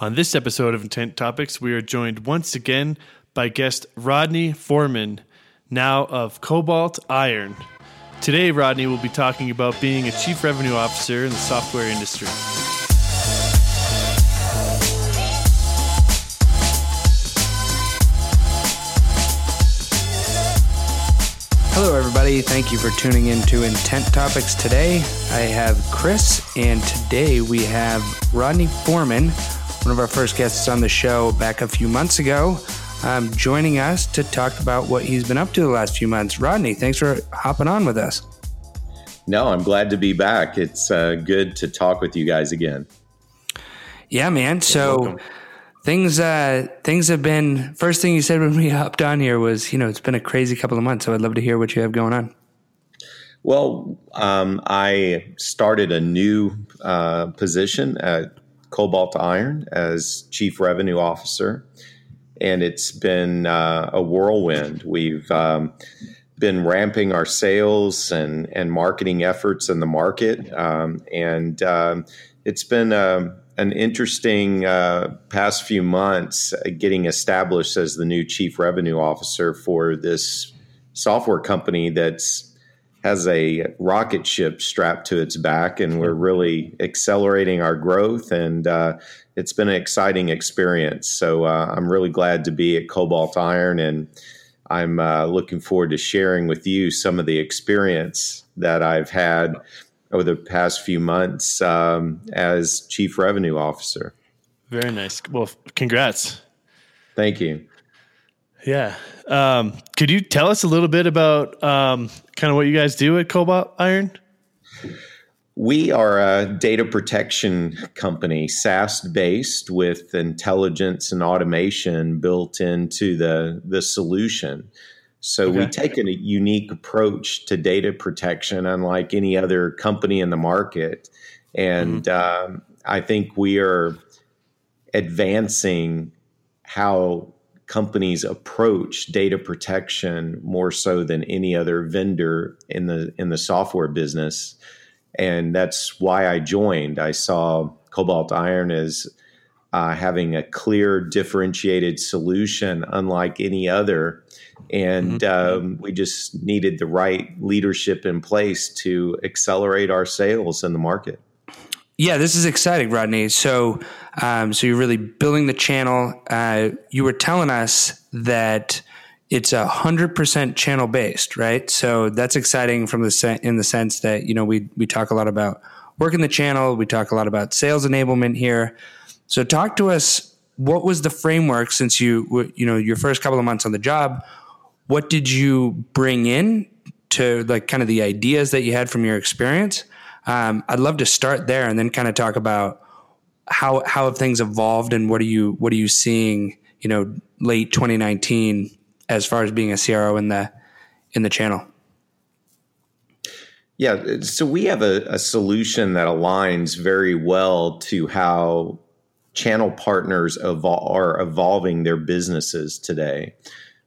On this episode of Intent Topics, we are joined once again by guest Rodney Foreman, now of Cobalt Iron. Today, Rodney will be talking about being a chief revenue officer in the software industry. Hello, everybody. Thank you for tuning in to Intent Topics today. I have Chris, and today we have Rodney Foreman one of our first guests on the show back a few months ago, um, joining us to talk about what he's been up to the last few months. Rodney, thanks for hopping on with us. No, I'm glad to be back. It's uh, good to talk with you guys again. Yeah, man. So things uh, things have been. First thing you said when we hopped on here was, you know, it's been a crazy couple of months. So I'd love to hear what you have going on. Well, um, I started a new uh, position at Cobalt Iron as Chief Revenue Officer, and it's been uh, a whirlwind. We've um, been ramping our sales and, and marketing efforts in the market, um, and um, it's been uh, an interesting uh, past few months uh, getting established as the new Chief Revenue Officer for this software company that's has a rocket ship strapped to its back, and we're really accelerating our growth. And uh, it's been an exciting experience. So uh, I'm really glad to be at Cobalt Iron, and I'm uh, looking forward to sharing with you some of the experience that I've had over the past few months um, as Chief Revenue Officer. Very nice. Well, congrats. Thank you. Yeah. Um, could you tell us a little bit about um, kind of what you guys do at Cobalt Iron? We are a data protection company, SaaS based, with intelligence and automation built into the, the solution. So okay. we take a unique approach to data protection, unlike any other company in the market. And mm-hmm. um, I think we are advancing how companies approach data protection more so than any other vendor in the in the software business and that's why I joined I saw Cobalt Iron as uh, having a clear differentiated solution unlike any other and mm-hmm. um, we just needed the right leadership in place to accelerate our sales in the market yeah, this is exciting, Rodney. So, um, so you're really building the channel. Uh, you were telling us that it's a hundred percent channel based, right? So that's exciting from the in the sense that you know we we talk a lot about working the channel. We talk a lot about sales enablement here. So, talk to us. What was the framework since you you know your first couple of months on the job? What did you bring in to like kind of the ideas that you had from your experience? Um, I'd love to start there and then kind of talk about how how have things evolved and what are you what are you seeing you know late 2019 as far as being a CRO in the in the channel. Yeah, so we have a, a solution that aligns very well to how channel partners evol- are evolving their businesses today.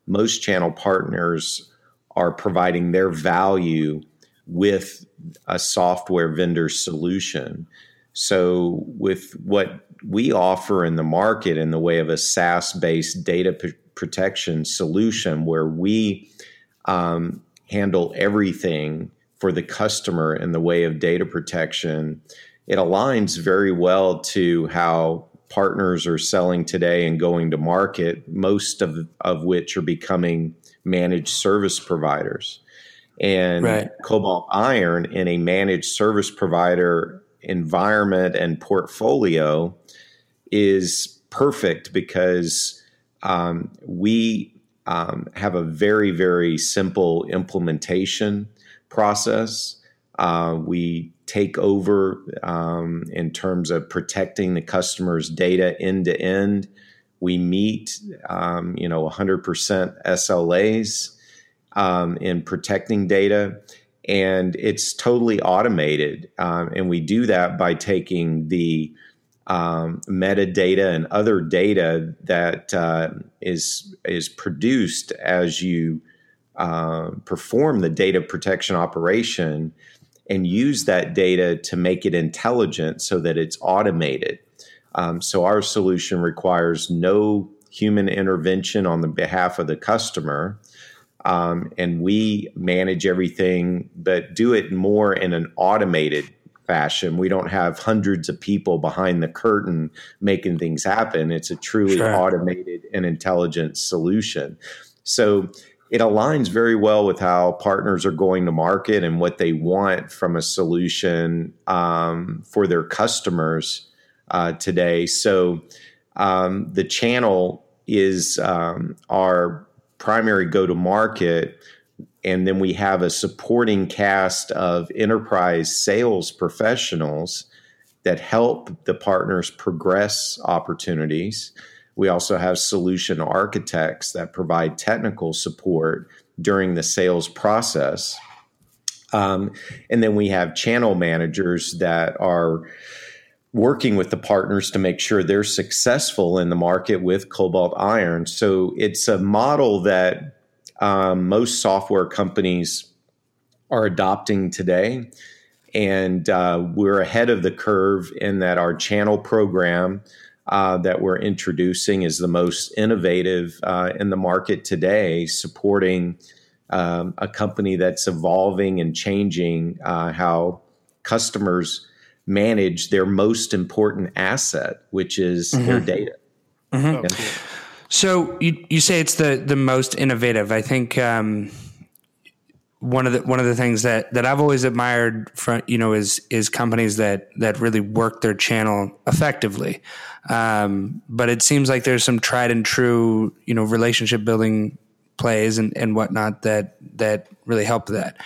Most channel partners are providing their value with a software vendor solution. So, with what we offer in the market in the way of a SaaS based data p- protection solution, where we um, handle everything for the customer in the way of data protection, it aligns very well to how partners are selling today and going to market, most of, of which are becoming managed service providers and right. cobalt iron in a managed service provider environment and portfolio is perfect because um, we um, have a very very simple implementation process uh, we take over um, in terms of protecting the customer's data end to end we meet um, you know 100% slas um, in protecting data. And it's totally automated. Um, and we do that by taking the um, metadata and other data that uh, is is produced as you uh, perform the data protection operation and use that data to make it intelligent so that it's automated. Um, so our solution requires no human intervention on the behalf of the customer. Um, and we manage everything, but do it more in an automated fashion. We don't have hundreds of people behind the curtain making things happen. It's a truly sure. automated and intelligent solution. So it aligns very well with how partners are going to market and what they want from a solution um, for their customers uh, today. So um, the channel is um, our primary go to market. And then we have a supporting cast of enterprise sales professionals that help the partners progress opportunities. We also have solution architects that provide technical support during the sales process. Um, and then we have channel managers that are working with the partners to make sure they're successful in the market with cobalt iron. So it's a model that um, most software companies are adopting today. And uh, we're ahead of the curve in that our channel program uh, that we're introducing is the most innovative uh, in the market today, supporting um, a company that's evolving and changing uh, how customers manage their most important asset, which is mm-hmm. their data. Mm-hmm. Yeah. So you you say it's the the most innovative. I think um, one of the one of the things that that I've always admired from you know is is companies that that really work their channel effectively. Um, but it seems like there's some tried and true you know relationship building plays and and whatnot that that really help that.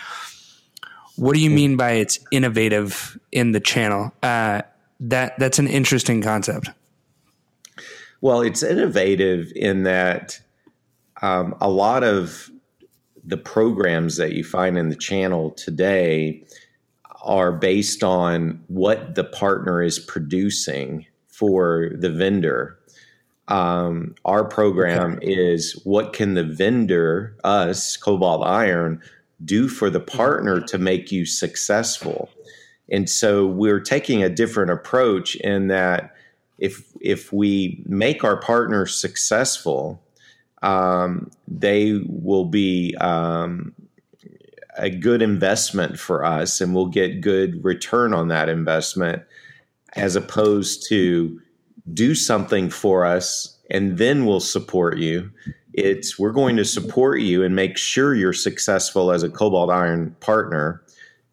What do you mean by it's innovative in the channel? Uh, that that's an interesting concept. Well, it's innovative in that um, a lot of the programs that you find in the channel today are based on what the partner is producing for the vendor. Um, our program okay. is what can the vendor, us, Cobalt Iron, do for the partner to make you successful. And so we're taking a different approach in that if if we make our partners successful, um, they will be um, a good investment for us, and we'll get good return on that investment, as opposed to do something for us and then we'll support you it's we're going to support you and make sure you're successful as a cobalt iron partner,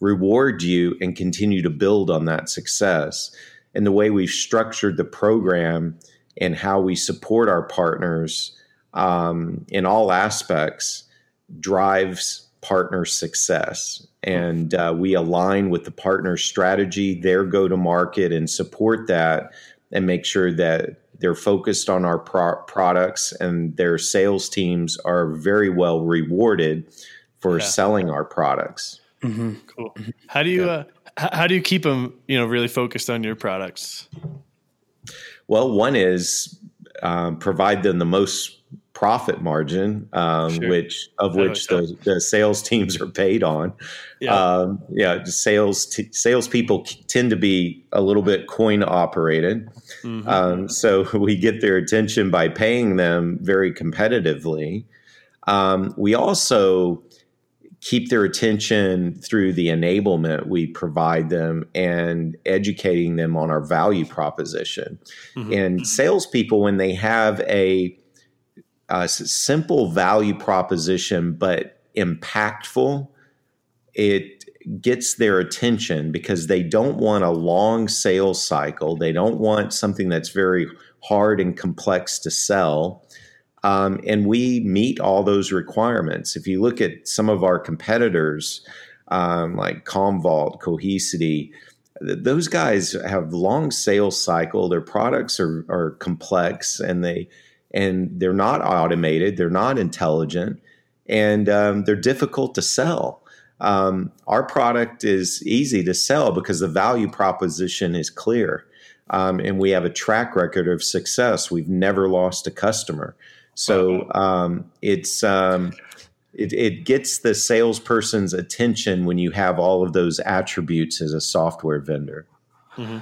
reward you, and continue to build on that success. And the way we've structured the program and how we support our partners um, in all aspects drives partner success. And uh, we align with the partner strategy, their go to market, and support that and make sure that they're focused on our pro- products, and their sales teams are very well rewarded for yeah. selling our products. Mm-hmm. Cool. How do you yeah. uh, how do you keep them you know really focused on your products? Well, one is um, provide them the most profit margin, um, sure. which of which the, the, sales teams are paid on. Yeah, um, yeah. Sales t- salespeople tend to be a little bit coin operated, mm-hmm. um, so we get their attention by paying them very competitively. Um, we also keep their attention through the enablement we provide them and educating them on our value proposition. Mm-hmm. And salespeople, when they have a uh, simple value proposition, but impactful, it gets their attention because they don't want a long sales cycle. They don't want something that's very hard and complex to sell. Um, and we meet all those requirements. If you look at some of our competitors, um, like Commvault, Cohesity, those guys have long sales cycle. Their products are, are complex, and they and they're not automated, they're not intelligent, and um, they're difficult to sell. Um, our product is easy to sell because the value proposition is clear. Um, and we have a track record of success. We've never lost a customer. So um, it's um, it, it, gets the salesperson's attention when you have all of those attributes as a software vendor. Mm-hmm.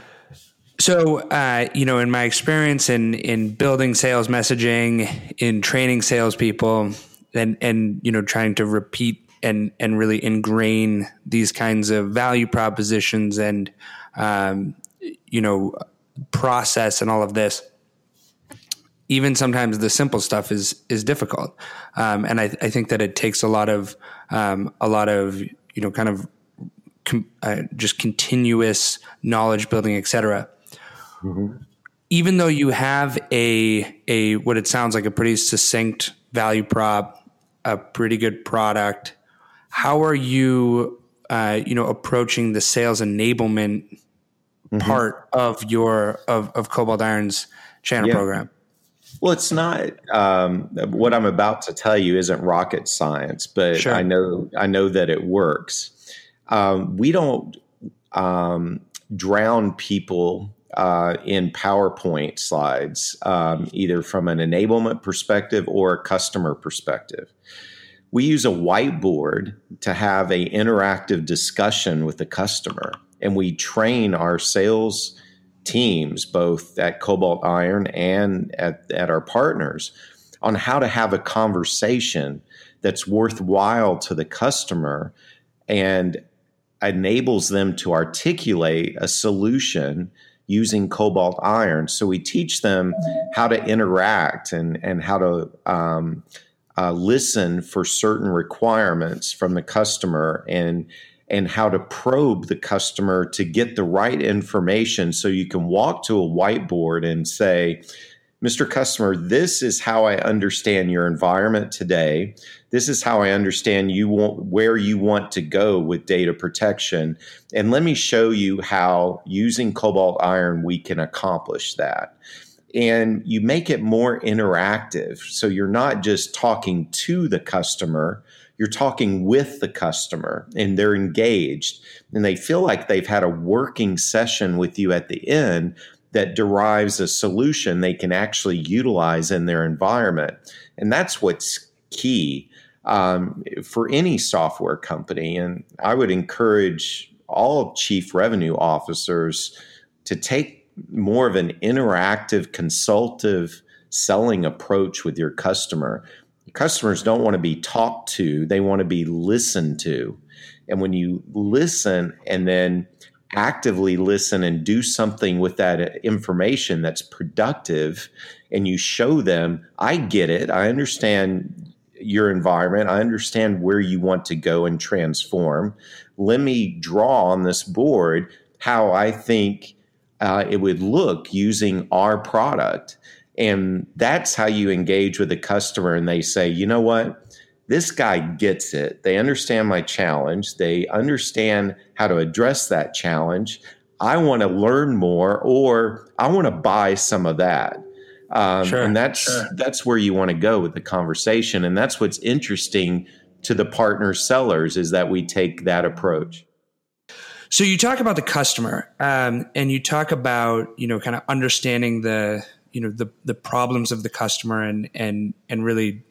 So, uh, you know, in my experience in in building sales messaging, in training salespeople, and and you know, trying to repeat and and really ingrain these kinds of value propositions and um, you know process and all of this. Even sometimes the simple stuff is is difficult, um, and I, I, think that it takes a lot of um, a lot of you know kind of com- uh, just continuous knowledge building, et cetera Mm-hmm. Even though you have a a what it sounds like a pretty succinct value prop, a pretty good product, how are you uh, you know approaching the sales enablement mm-hmm. part of your of, of Cobalt Iron's channel yeah. program? Well, it's not um, what I'm about to tell you isn't rocket science, but sure. I know I know that it works. Um, we don't um, drown people uh, in PowerPoint slides, um, either from an enablement perspective or a customer perspective. We use a whiteboard to have a interactive discussion with the customer, and we train our sales teams, both at Cobalt Iron and at, at our partners, on how to have a conversation that's worthwhile to the customer and enables them to articulate a solution using cobalt iron. So we teach them how to interact and, and how to um, uh, listen for certain requirements from the customer and and how to probe the customer to get the right information so you can walk to a whiteboard and say, Mr. Customer, this is how I understand your environment today. This is how I understand you want where you want to go with data protection. And let me show you how using cobalt iron we can accomplish that. And you make it more interactive. So you're not just talking to the customer, you're talking with the customer and they're engaged and they feel like they've had a working session with you at the end that derives a solution they can actually utilize in their environment. And that's what's key um, for any software company. And I would encourage all chief revenue officers to take more of an interactive, consultative selling approach with your customer. Customers don't want to be talked to, they want to be listened to. And when you listen and then actively listen and do something with that information that's productive and you show them i get it. I understand your environment. I understand where you want to go and transform. Let me draw on this board how i think uh, it would look using our product. And that's how you engage with a customer and they say you know what this guy gets it. They understand my challenge. They understand how to address that challenge. I want to learn more, or I want to buy some of that. Um, sure, and that's sure. that's where you want to go with the conversation, and that's what's interesting to the partner sellers is that we take that approach. So you talk about the customer, um, and you talk about you know kind of understanding the you know the the problems of the customer and and and really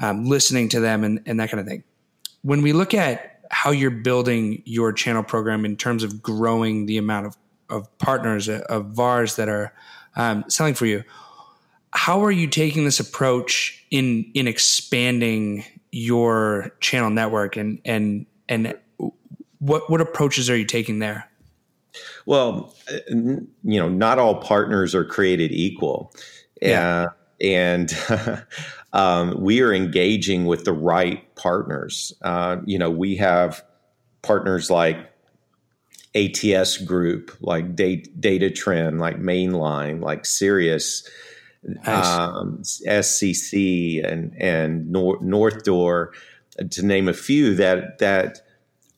um, listening to them and, and that kind of thing. When we look at how you're building your channel program in terms of growing the amount of, of partners, uh, of VARs that are um, selling for you, how are you taking this approach in in expanding your channel network and and and what what approaches are you taking there? Well, you know, not all partners are created equal. Yeah. Uh, and um, we are engaging with the right partners. Uh, you know, we have partners like ATS Group, like Datatrend, like Mainline, like Sirius, nice. um, SCC, and and Nor- Northdoor, to name a few that that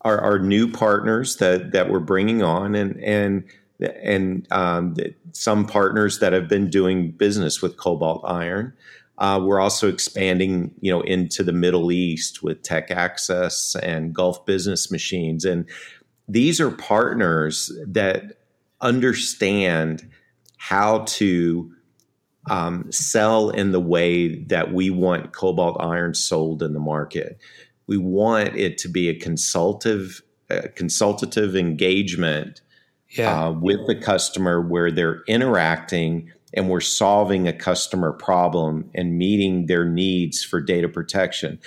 are, are new partners that that we're bringing on, and and and um, some partners that have been doing business with Cobalt Iron. Uh, we're also expanding, you know, into the Middle East with Tech Access and Gulf Business Machines, and these are partners that understand how to um, sell in the way that we want Cobalt Iron sold in the market. We want it to be a consultative, consultative engagement yeah. uh, with the customer where they're interacting and we're solving a customer problem and meeting their needs for data protection.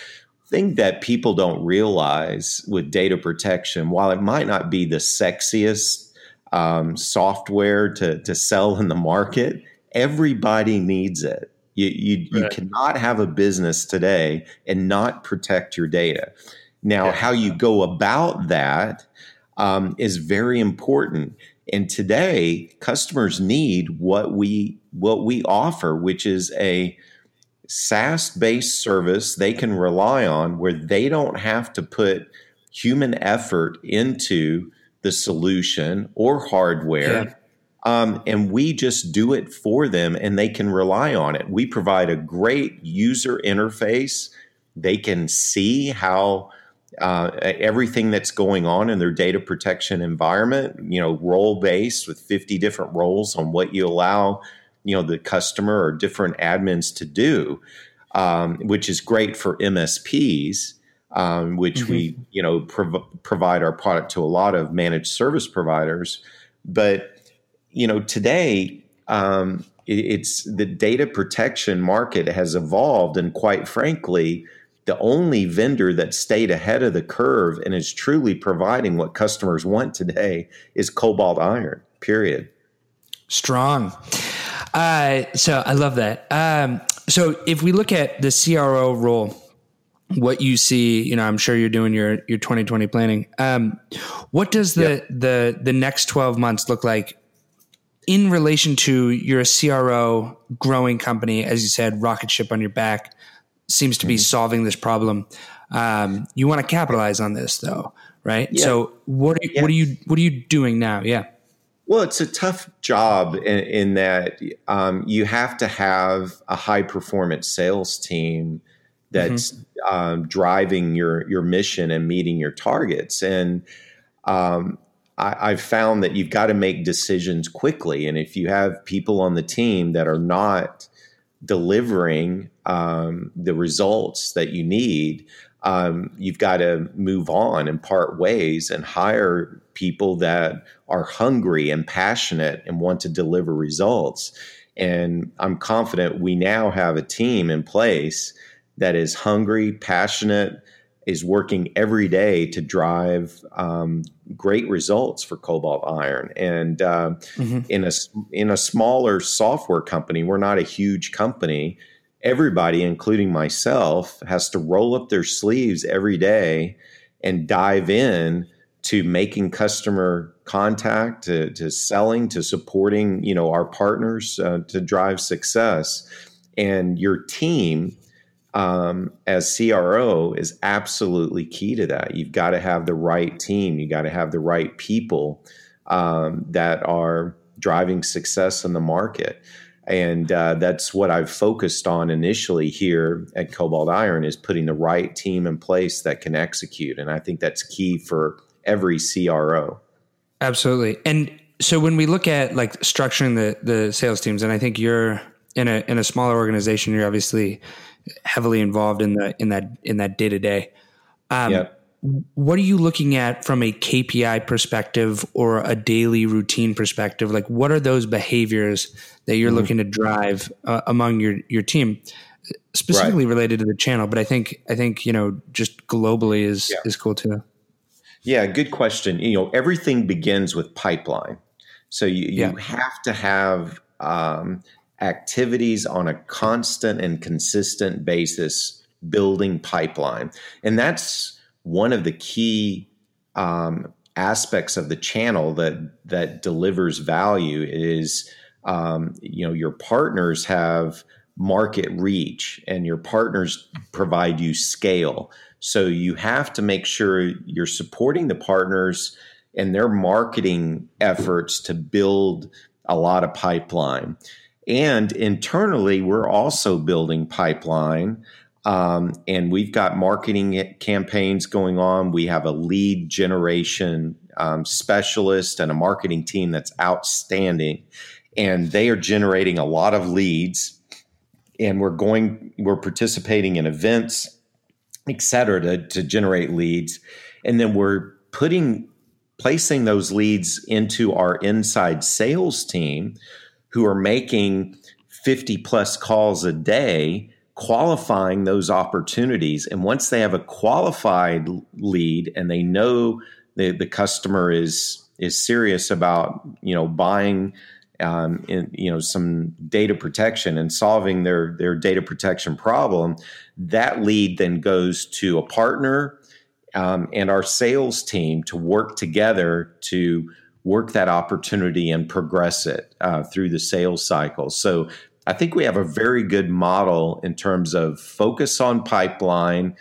Thing that people don't realize with data protection, while it might not be the sexiest um, software to, to sell in the market, everybody needs it. You, you, right. you cannot have a business today and not protect your data. Now, yeah. how you go about that um, is very important. And today, customers need what we what we offer, which is a SaaS based service they can rely on, where they don't have to put human effort into the solution or hardware. Yeah. Um, and we just do it for them and they can rely on it. We provide a great user interface. They can see how uh, everything that's going on in their data protection environment, you know, role based with 50 different roles on what you allow, you know, the customer or different admins to do, um, which is great for MSPs. Um, which mm-hmm. we, you know, prov- provide our product to a lot of managed service providers. But, you know, today um, it, it's the data protection market has evolved, and quite frankly, the only vendor that stayed ahead of the curve and is truly providing what customers want today is Cobalt Iron, period. Strong. Uh, so I love that. Um, so if we look at the CRO role, what you see, you know, I'm sure you're doing your your 2020 planning. Um, what does the yep. the the next 12 months look like in relation to you're a CRO growing company, as you said, rocket ship on your back seems to be mm-hmm. solving this problem. Um, you want to capitalize on this though, right? Yeah. So what are you, yeah. what are you what are you doing now? Yeah. Well, it's a tough job in, in that um, you have to have a high performance sales team that's mm-hmm. um, driving your your mission and meeting your targets. And um, I, have found that you've got to make decisions quickly. And if you have people on the team that are not delivering um, the results that you need, um, you've got to move on and part ways and hire people that are hungry and passionate and want to deliver results. And I'm confident we now have a team in place that is hungry, passionate, is working every day to drive um, great results for Cobalt Iron. And uh, mm-hmm. in a in a smaller software company, we're not a huge company. Everybody, including myself, has to roll up their sleeves every day and dive in to making customer contact, to, to selling, to supporting you know our partners uh, to drive success. And your team um, as CRO is absolutely key to that. You've got to have the right team. You got to have the right people um, that are driving success in the market. And uh, that's what I've focused on initially here at Cobalt Iron is putting the right team in place that can execute. And I think that's key for every CRO. Absolutely. And so when we look at like structuring the the sales teams, and I think you're in a in a smaller organization, you're obviously heavily involved in the in that in that day to day. What are you looking at from a KPI perspective or a daily routine perspective? Like, what are those behaviors that you're mm-hmm. looking to drive uh, among your your team, specifically right. related to the channel? But I think I think you know just globally is yeah. is cool too. Yeah, good question. You know, everything begins with pipeline. So you, you yeah. have to have um, activities on a constant and consistent basis building pipeline. And that's one of the key um, aspects of the channel that that delivers value is um, you know your partners have market reach and your partners provide you scale so you have to make sure you're supporting the partners and their marketing efforts to build a lot of pipeline and internally, we're also building pipeline. Um, and we've got marketing campaigns going on. We have a lead generation um, specialist and a marketing team that's outstanding. And they are generating a lot of leads. And we're going, we're participating in events, et cetera, to, to generate leads. And then we're putting placing those leads into our inside sales team who are making 50 plus calls a day qualifying those opportunities. And once they have a qualified lead and they know the, the customer is is serious about you know buying um, in, you know some data protection and solving their their data protection problem that lead then goes to a partner um, and our sales team to work together to work that opportunity and progress it uh, through the sales cycle so I think we have a very good model in terms of focus on pipeline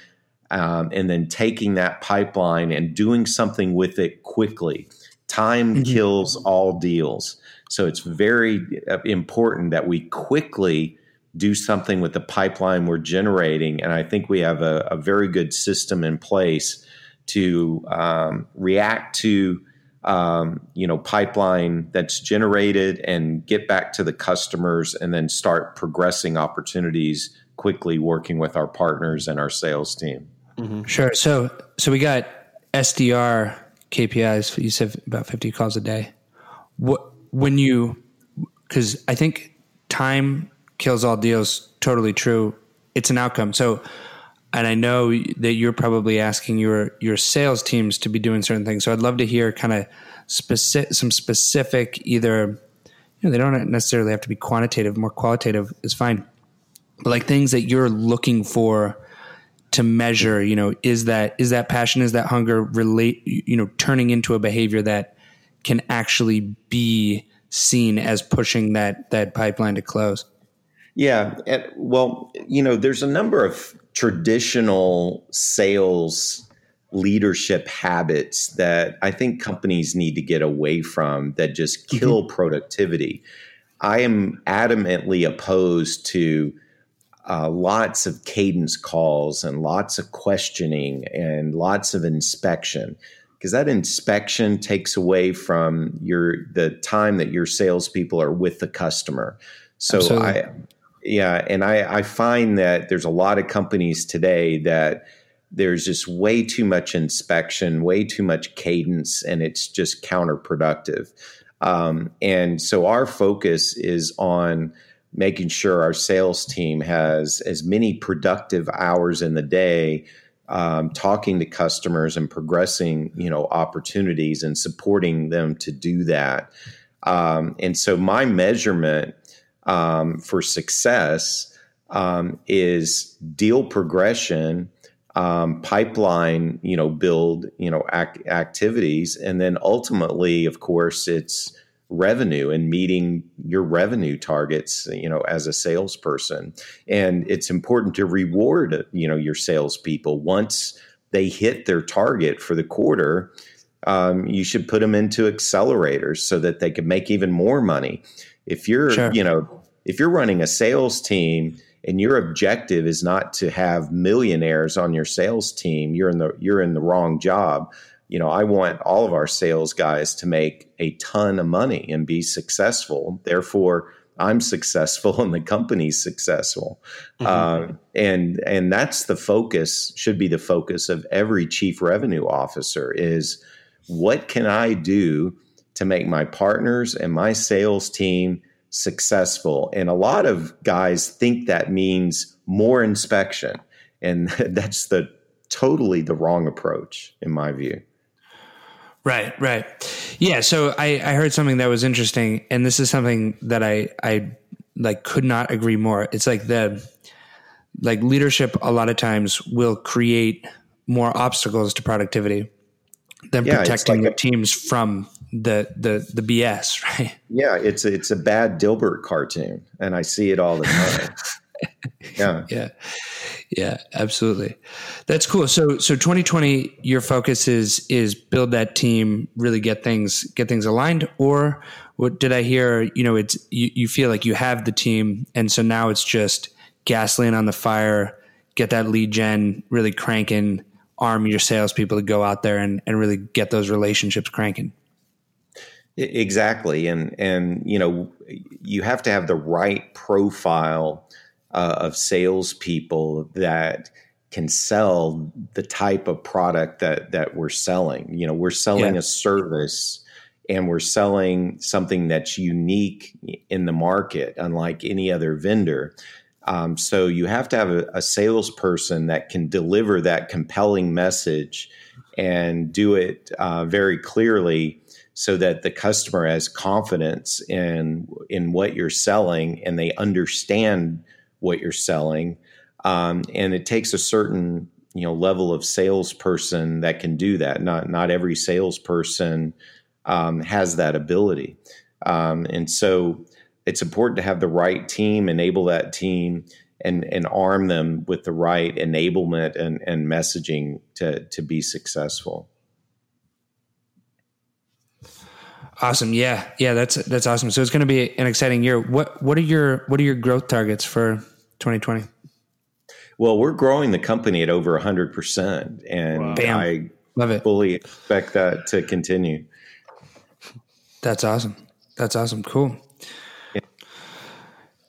um, and then taking that pipeline and doing something with it quickly. Time mm-hmm. kills all deals. So it's very uh, important that we quickly do something with the pipeline we're generating. And I think we have a, a very good system in place to um, react to um, you know pipeline that's generated and get back to the customers and then start progressing opportunities quickly working with our partners and our sales team. Mm-hmm. sure. So so we got sdr kpis you said about 50 calls a day. What when you because i think time kills all deals totally true. It's an outcome. So and I know that you're probably asking your your sales teams to be doing certain things. So I'd love to hear kind of specific some specific either you know they don't necessarily have to be quantitative, more qualitative is fine. But like things that you're looking for to measure, you know, is that is that passion, is that hunger relate you know turning into a behavior that can actually be seen as pushing that that pipeline to close? Yeah, well, you know, there's a number of traditional sales leadership habits that I think companies need to get away from that just mm-hmm. kill mm-hmm. productivity. I am adamantly opposed to uh, lots of cadence calls and lots of questioning and lots of inspection because that inspection takes away from your the time that your salespeople are with the customer. So Absolutely. I yeah, and I, I find that there's a lot of companies today that there's just way too much inspection, way too much cadence, and it's just counterproductive. Um, and so our focus is on making sure our sales team has as many productive hours in the day um, talking to customers and progressing you know opportunities and supporting them to do that um, and so my measurement um, for success um, is deal progression, um, pipeline, you know, build, you know, ac- activities, and then ultimately, of course, it's revenue and meeting your revenue targets, you know, as a salesperson. And it's important to reward, you know, your salespeople once they hit their target for the quarter. Um, you should put them into accelerators so that they can make even more money. If you're, sure. you know, if you're running a sales team and your objective is not to have millionaires on your sales team, you're in the you're in the wrong job. You know, I want all of our sales guys to make a ton of money and be successful. Therefore, I'm successful and the company's successful. Mm-hmm. Uh, and and that's the focus should be the focus of every chief revenue officer is what can I do to make my partners and my sales team successful. And a lot of guys think that means more inspection. And that's the totally the wrong approach in my view. Right, right. Yeah, so I, I heard something that was interesting, and this is something that I I like could not agree more. It's like the like leadership a lot of times will create more obstacles to productivity than yeah, protecting like your a, teams from the the the BS, right? Yeah, it's it's a bad Dilbert cartoon, and I see it all the time. yeah, yeah, yeah, absolutely. That's cool. So so 2020, your focus is is build that team, really get things get things aligned, or what did I hear? You know, it's you, you feel like you have the team, and so now it's just gasoline on the fire, get that lead gen really cranking arm your salespeople to go out there and, and really get those relationships cranking. Exactly, and and you know you have to have the right profile uh, of salespeople that can sell the type of product that that we're selling. You know, we're selling Yeah. a service and we're selling something that's unique in the market, unlike any other vendor. Um, so you have to have a, a salesperson that can deliver that compelling message and do it uh, very clearly so that the customer has confidence in in what you're selling and they understand what you're selling. Um, and it takes a certain you know level of salesperson that can do that. Not not every salesperson um, has that ability. Um, and so it's important to have the right team enable that team and and arm them with the right enablement and, and messaging to to be successful Awesome. Yeah. Yeah. That's that's awesome. So it's going to be an exciting year. What What are your What are your growth targets for 2020? well we're growing the company at over 100% and Wow. Bam. i Love it. fully expect that to continue That's awesome. That's awesome. Cool.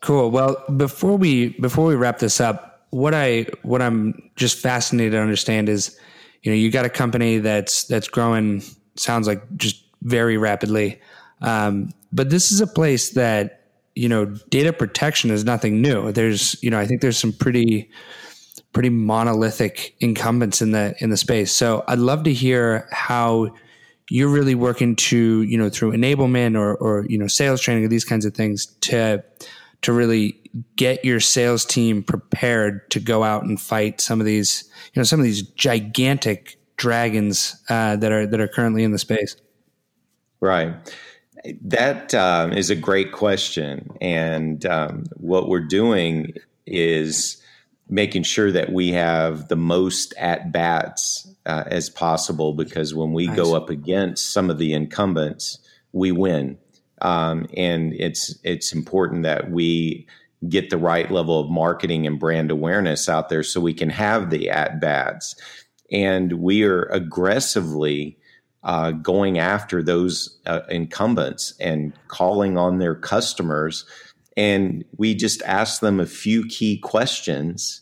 Cool. Well, before we before we wrap this up, what I what I'm just fascinated to understand is, you know, you got a company that's that's growing. Sounds like just very rapidly, um, but this is a place that you know data protection is nothing new. There's you know I think there's some pretty pretty monolithic incumbents in the in the space. So I'd love to hear how you're really working to you know through enablement or or you know sales training or these kinds of things to to really get your sales team prepared to go out and fight some of these you know some of these gigantic dragons uh, that are that are currently in the space. Right. That um, is a great question. And um, what we're doing is making sure that we have the most at bats uh, as possible because when we Nice. go up against some of the incumbents, we win. Um, and it's it's important that we get the right level of marketing and brand awareness out there so we can have the at bats. And we are aggressively uh, going after those uh, incumbents and calling on their customers. And we just ask them a few key questions,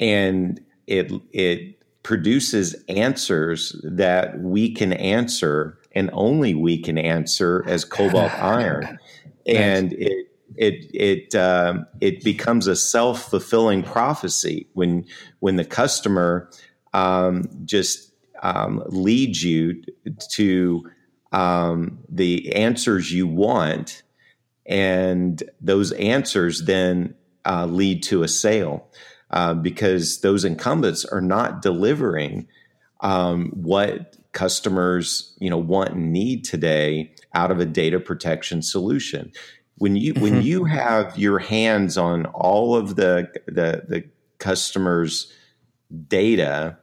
and it it produces answers that we can answer, and only we can answer as Cobalt Iron, and it it it um, it becomes a self fulfilling prophecy when when the customer um, just um, leads you to um, the answers you want, and those answers then uh, lead to a sale uh, because those incumbents are not delivering um, what customers you know want and need today out of a data protection solution. When you when Mhm. you have your hands on all of the the, the customers' data,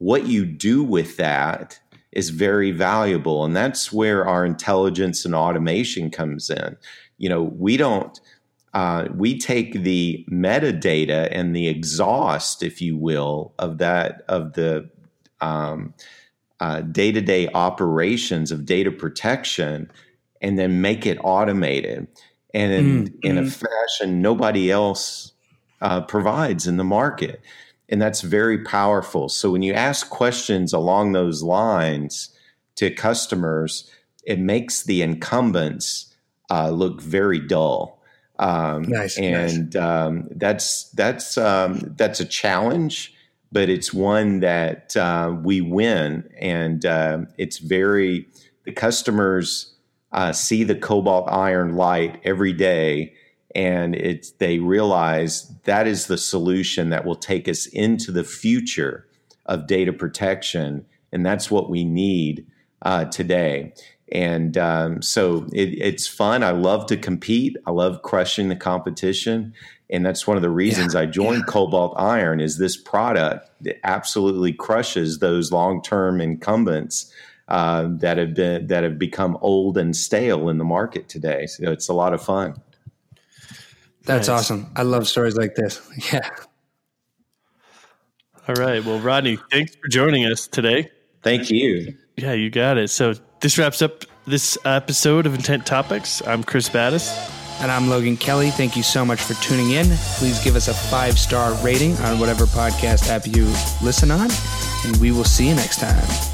what you do with that is very valuable, and that's where our intelligence and automation comes in. You know, we don't uh, we take the metadata and the exhaust, if you will, of that of the um, uh, day-to-day operations of data protection, and then make it automated, and in, Mm, in a mm. fashion nobody else uh, provides in the market, and that's very powerful. So when you ask questions along those lines to customers, it makes the incumbents uh, look very dull. Um, Nice, and Um, that's that's um, that's a challenge, but it's one that uh, we win, and um it's very the customers uh, see the cobalt iron light every day, and it's they realize that is the solution that will take us into the future of data protection, and that's what we need uh, today. And um, so it, it's fun. I love to compete. I love crushing the competition, and that's one of the reasons I joined Cobalt Iron. Is this product that absolutely crushes those long-term incumbents uh, that have been that have become old and stale in the market today. So it's a lot of fun. That's Nice. awesome. I love stories like this. Yeah. All right. Well, Rodney, thanks for joining us today. Thank you. Yeah, you got it. So this wraps up this episode of Intent Topics. I'm Chris Battis. And I'm Logan Kelly. Thank you so much for tuning in. Please give us a five star rating on whatever podcast app you listen on, and we will see you next time.